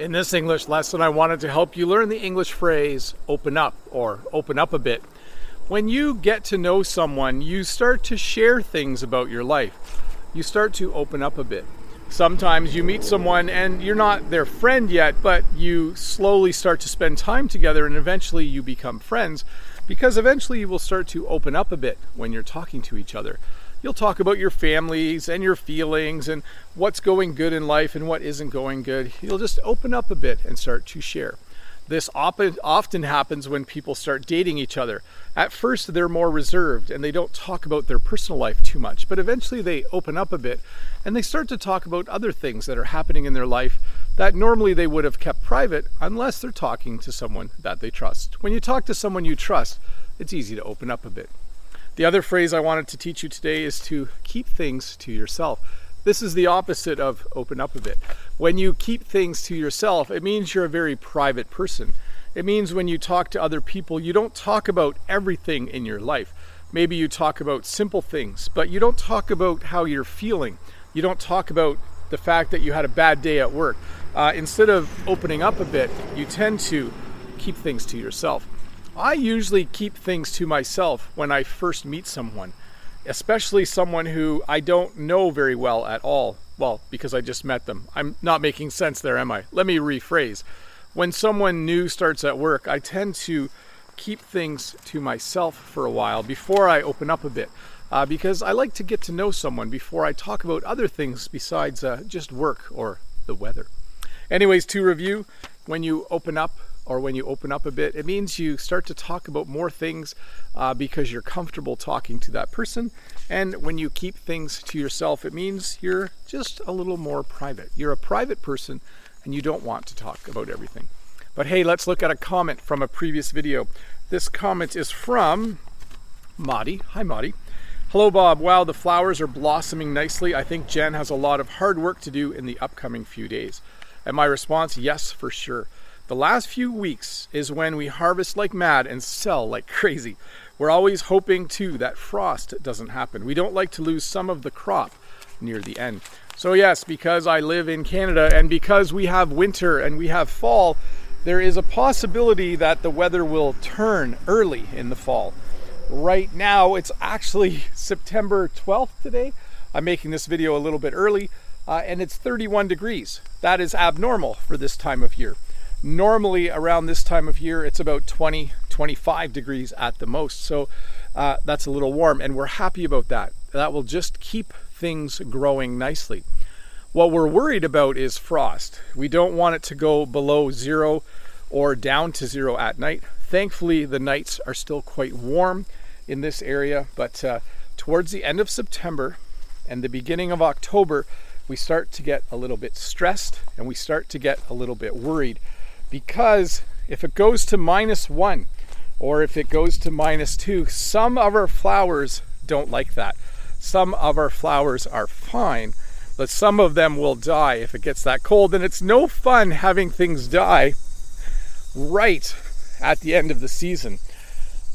In this English lesson, I wanted to help you learn the English phrase open up or open up a bit. When you get to know someone, you start to share things about your life. You start to open up a bit. Sometimes you meet someone and you're not their friend yet, but you slowly start to spend time together and eventually you become friends because eventually you will start to open up a bit when you're talking to each other. You'll talk about your families and your feelings and what's going good in life and what isn't going good. You'll just open up a bit and start to share. This often happens when people start dating each other. At first, they're more reserved and they don't talk about their personal life too much, but eventually they open up a bit and they start to talk about other things that are happening in their life that normally they would have kept private unless they're talking to someone that they trust. When you talk to someone you trust, it's easy to open up a bit. The other phrase I wanted to teach you today is to keep things to yourself. This is the opposite of open up a bit. When you keep things to yourself, it means you're a very private person. It means when you talk to other people, you don't talk about everything in your life. Maybe you talk about simple things, but you don't talk about how you're feeling. You don't talk about the fact that you had a bad day at work. Uh, instead of opening up a bit, you tend to keep things to yourself. I usually keep things to myself when I first meet someone, especially someone who I don't know very well at all. Well, because I just met them. I'm not making sense there, am I? Let me rephrase. When someone new starts at work, I tend to keep things to myself for a while before I open up a bit. Uh, because I like to get to know someone before I talk about other things besides uh, just work or the weather. Anyways, to review, when you open up or when you open up a bit, it means you start to talk about more things uh, because you're comfortable talking to that person. And when you keep things to yourself, it means you're just a little more private. You're a private person and you don't want to talk about everything. But hey, let's look at a comment from a previous video. This comment is from Madi. Hi, Madi. Hello, Bob. Wow, the flowers are blossoming nicely. I think Jen has a lot of hard work to do in the upcoming few days. And my response, yes, for sure. The last few weeks is when we harvest like mad and sell like crazy. We're always hoping too that frost doesn't happen. We don't like to lose some of the crop near the end. So, yes, because I live in Canada and because we have winter and we have fall, there is a possibility that the weather will turn early in the fall. Right now, it's actually September 12th today. I'm making this video a little bit early, uh, and it's 31 degrees. That is abnormal for this time of year. Normally, around this time of year, it's about 20, 25 degrees at the most. So uh, that's a little warm, and we're happy about that. That will just keep things growing nicely. What we're worried about is frost. We don't want it to go below zero or down to zero at night. Thankfully, the nights are still quite warm in this area, but uh, towards the end of September and the beginning of October, we start to get a little bit stressed and we start to get a little bit worried because if it goes to minus one or if it goes to minus two, some of our flowers don't like that. Some of our flowers are fine, but some of them will die if it gets that cold. And it's no fun having things die right at the end of the season.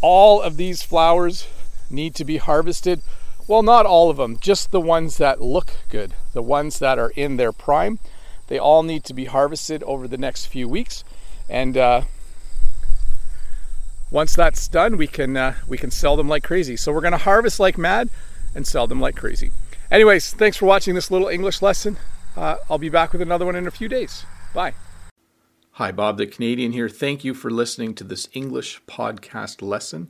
All of these flowers need to be harvested. Well, not all of them, just the ones that look good, the ones that are in their prime. They all need to be harvested over the next few weeks, and uh, once that's done, we can uh, we can sell them like crazy. So we're going to harvest like mad and sell them like crazy. Anyways, thanks for watching this little English lesson. Uh, I'll be back with another one in a few days. Bye. Hi, Bob the Canadian here. Thank you for listening to this English podcast lesson.